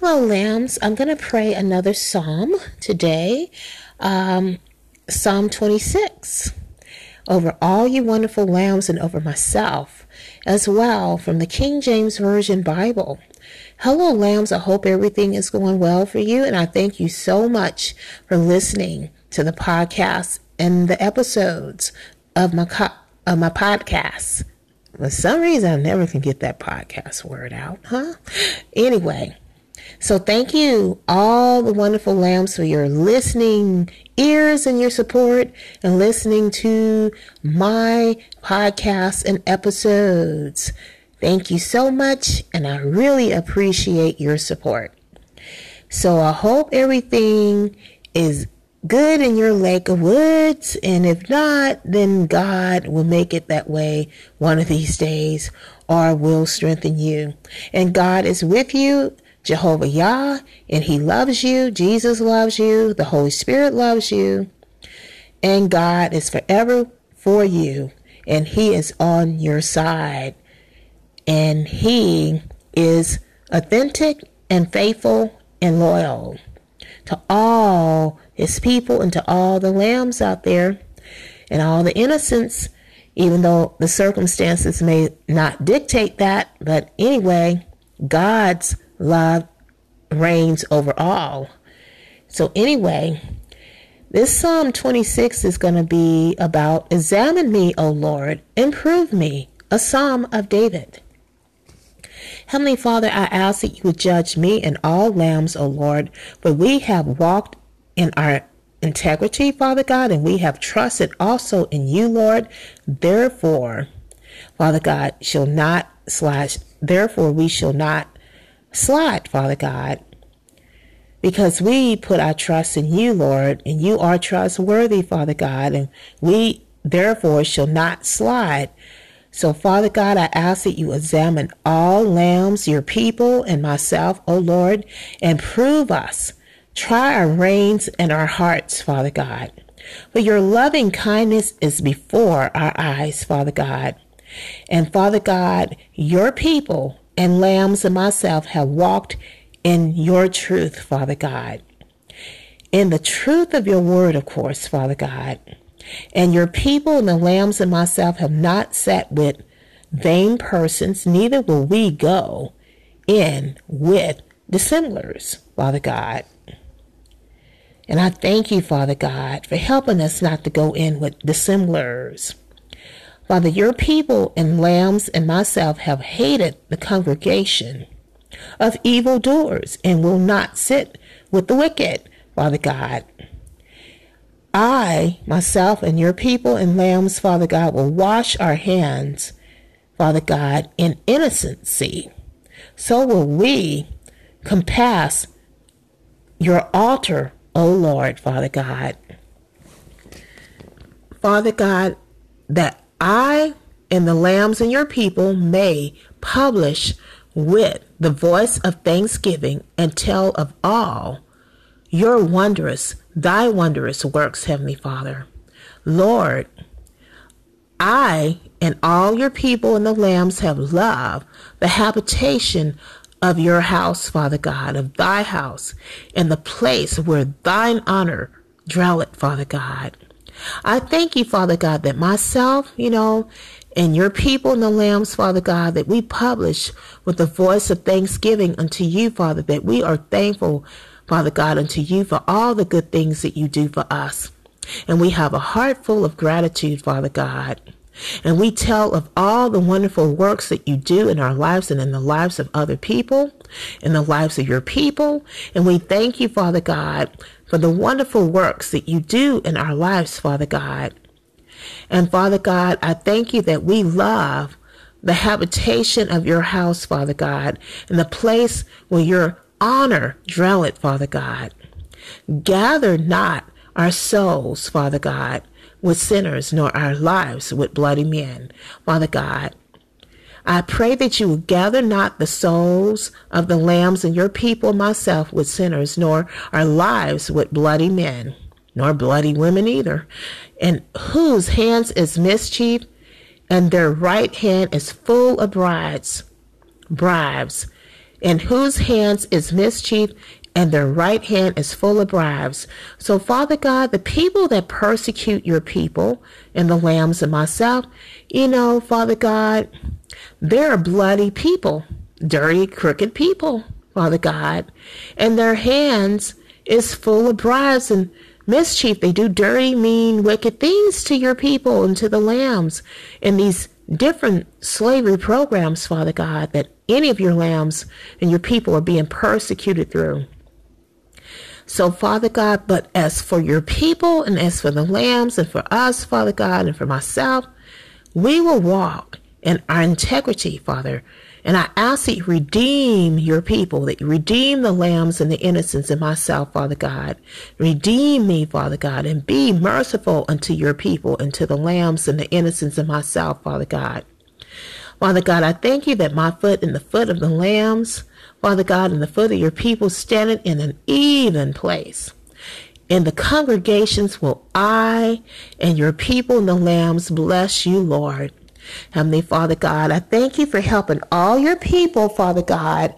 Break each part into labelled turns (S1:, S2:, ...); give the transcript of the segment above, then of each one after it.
S1: Hello, lambs. I'm going to pray another psalm today. Um, psalm 26. Over all you wonderful lambs and over myself as well from the King James Version Bible. Hello, lambs. I hope everything is going well for you. And I thank you so much for listening to the podcast and the episodes of my, co- of my podcast. For some reason, I never can get that podcast word out, huh? Anyway, so thank you, all the wonderful lambs, for your listening ears and your support and listening to my podcasts and episodes. Thank you so much, and I really appreciate your support. So I hope everything is good in your lake of woods, and if not, then God will make it that way one of these days or will strengthen you. And God is with you Jehovah Yah, and He loves you. Jesus loves you. The Holy Spirit loves you. And God is forever for you, and He is on your side. And He is authentic and faithful and loyal to all His people and to all the lambs out there and all the innocents, even though the circumstances may not dictate that. But anyway, God's love reigns over all. So, anyway, this Psalm 26 is going to be about Examine me, O Lord, improve me, a psalm of David. Heavenly Father, I ask that you would judge me and all lambs, O Lord, for we have walked in our integrity, Father God, and we have trusted also in you, Lord. Therefore, Father God, shall not slash, therefore we shall not slide, Father God, because we put our trust in you, Lord, and you are trustworthy, Father God, and we therefore shall not slide. So, Father God, I ask that you examine all lambs, your people, and myself, O Lord, and prove us. Try our reins and our hearts, Father God. For your loving kindness is before our eyes, Father God. And Father God, your people and lambs and myself have walked in your truth, Father God. In the truth of your word, of course, Father God. And your people and the lambs and myself have not sat with vain persons, neither will we go in with dissemblers, Father God. And I thank you, Father God, for helping us not to go in with dissemblers. Father, your people and lambs and myself have hated the congregation of evildoers and will not sit with the wicked, Father God. I, myself, and your people and lambs, Father God, will wash our hands, Father God, in innocency. So will we compass your altar, O Lord, Father God. Father God, that I and the lambs and your people may publish with the voice of thanksgiving and tell of all your wondrous, thy wondrous works, Heavenly Father. Lord, I and all your people and the lambs have loved the habitation of your house, Father God, of thy house, and the place where thine honor dwelleth, Father God. I thank you, Father God, that myself, you know, and your people and the lambs, Father God, that we publish with the voice of thanksgiving unto you, Father, that we are thankful, Father God, unto you for all the good things that you do for us. And we have a heart full of gratitude, Father God. And we tell of all the wonderful works that you do in our lives and in the lives of other people, in the lives of your people. And we thank you, Father God, for the wonderful works that you do in our lives, Father God. And Father God, I thank you that we love the habitation of your house, Father God, and the place where your honor dwelleth, Father God. Gather not our souls, Father God, with sinners, nor our lives with bloody men, Father God. I pray that you will gather not the souls of the lambs and your people, myself, with sinners, nor our lives with bloody men, nor bloody women either, and whose hands is mischief, and their right hand is full of bribes, bribes, in whose hands is mischief, and their right hand is full of bribes. So, Father God, the people that persecute your people and the lambs and myself, you know, Father God, they're bloody people, dirty, crooked people, Father God, and their hands is full of bribes and mischief. They do dirty, mean, wicked things to your people and to the lambs in these different slavery programs, Father God, that any of your lambs and your people are being persecuted through. So, Father God, but as for your people and as for the lambs and for us, Father God, and for myself, we will walk in our integrity, Father. And I ask that you redeem your people, that you redeem the lambs and the innocents and myself, Father God. Redeem me, Father God, and be merciful unto your people and to the lambs and the innocents and myself, Father God. Father God, I thank you that my foot and the foot of the lambs, Father God, and the foot of your people standing in an even place. In the congregations will I and your people and the lambs bless you, Lord. Heavenly Father God, I thank you for helping all your people, Father God,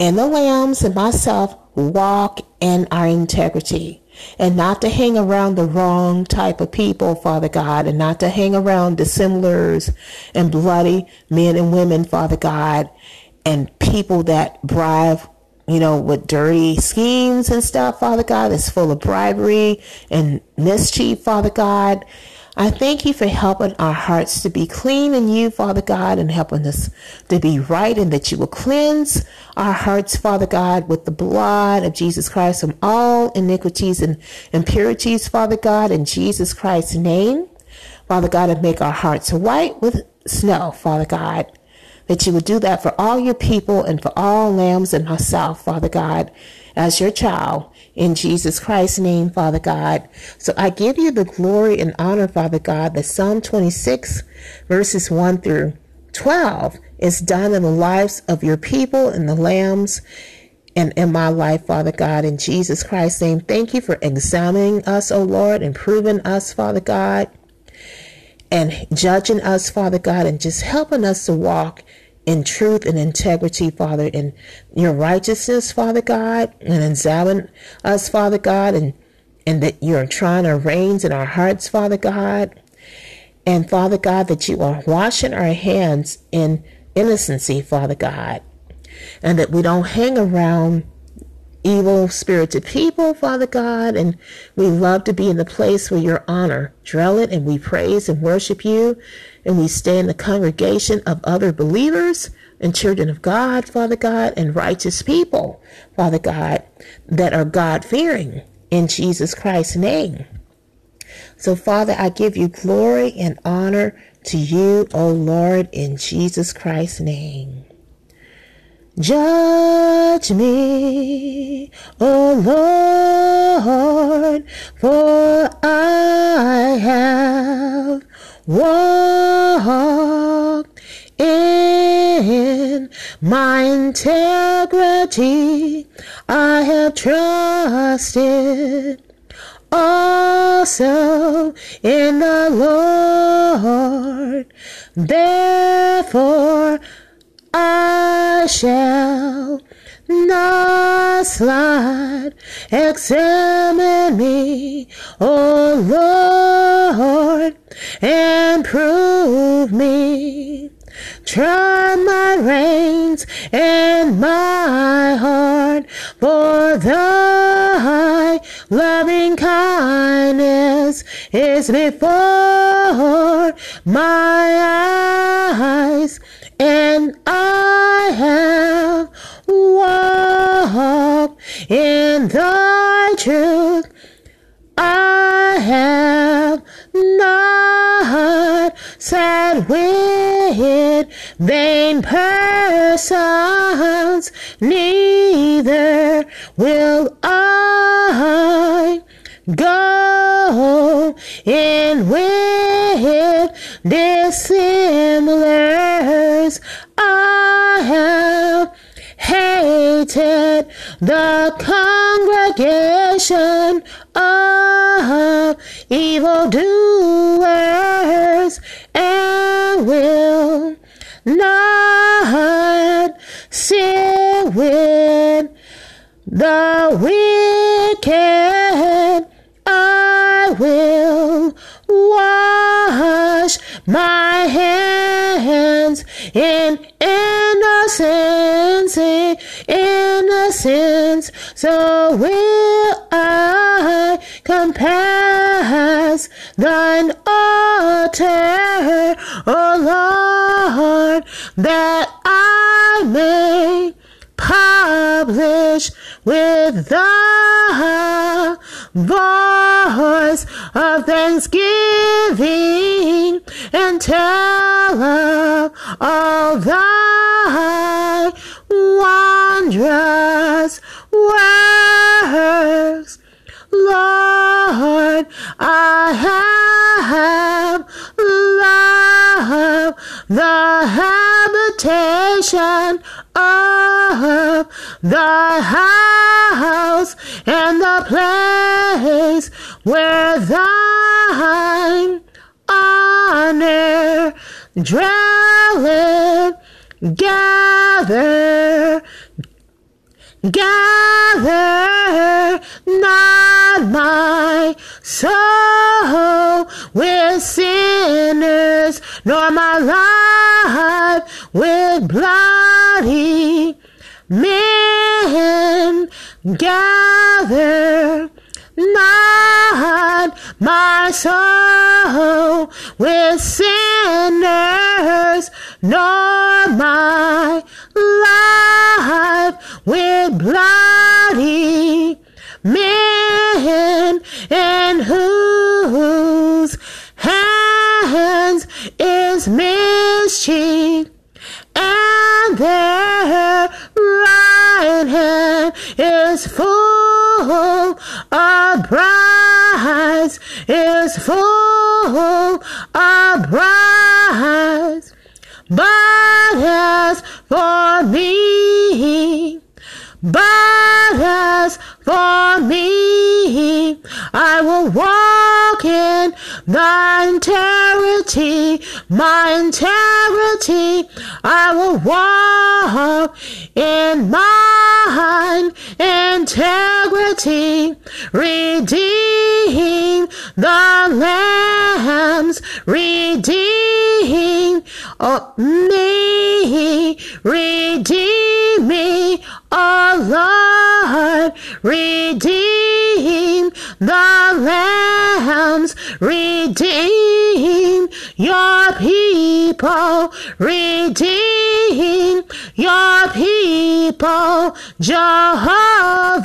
S1: and the lambs and myself walk in our integrity and not to hang around the wrong type of people, Father God, and not to hang around dissemblers and bloody men and women, Father God, and people that bribe, you know, with dirty schemes and stuff, Father God, that's full of bribery and mischief, Father God. I thank you for helping our hearts to be clean in you, Father God, and helping us to be right, and that you will cleanse our hearts, Father God, with the blood of Jesus Christ from all iniquities and impurities, Father God, in Jesus Christ's name. Father God, and make our hearts white with snow, Father God. That you would do that for all your people and for all lambs and myself, Father God, as your child in Jesus Christ's name, Father God. So I give you the glory and honor, Father God, that Psalm 26, verses 1 through 12 is done in the lives of your people and the lambs and in my life, Father God, in Jesus Christ's name. Thank you for examining us, O Lord, and proving us, Father God, and judging us, Father God, and just helping us to walk in truth and integrity, Father, in your righteousness, Father God, and examine us, Father God, and, and that you're trying to reign in our hearts, Father God. And Father God, that you are washing our hands in innocency, Father God, and that we don't hang around evil spirited people, Father God, and we love to be in the place where your honor dwell it, and we praise and worship you, and we stay in the congregation of other believers and children of God, Father God, and righteous people, Father God, that are God fearing in Jesus Christ's name. So, Father, I give you glory and honor to you, O Lord, in Jesus Christ's name. Judge me, O Lord, for I have walked in my integrity. I have trusted also in the Lord. Therefore, I shall not slide. Examine me, O Lord, and prove me. Try my reins and my heart, for thy loving kindness is before my eyes and I have walked in thy truth. I have not sat with vain persons, neither will I go with the wicked. I will wash my hands in innocence, innocence. So will I compass thine altar, O Lord, that I may the voice of thanksgiving and tell of all thy wondrous habitation of the house and the place where thine honor dwelleth. Gather, gather not my soul with sinners, nor my life with bloody men. Gather not my soul with sinners, nor my life with bloody men, in whose hands is mischief, and their right hand is full bribes, is full of bribes. But as for me, but as for me, I will walk in thy integrity, my integrity. I will walk in mine integrity. Redeem the lambs, redeem me, redeem me, oh Lord, redeem the lambs, redeem your people, redeem your people, Jehovah,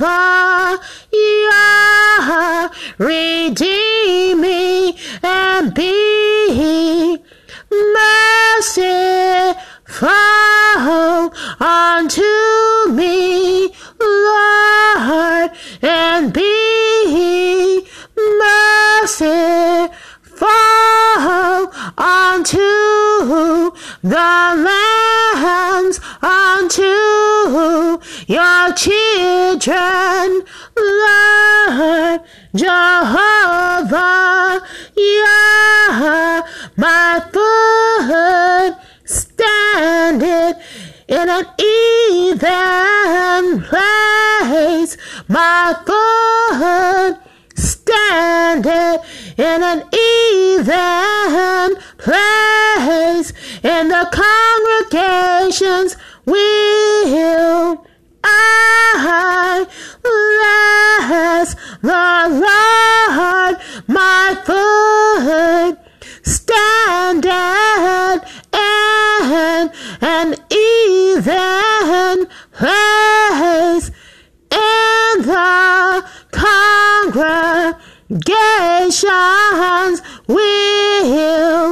S1: Yah, redeem me and be merciful unto me, Lord, and be merciful unto the My foot standeth in an even place. In the congregations will congregations will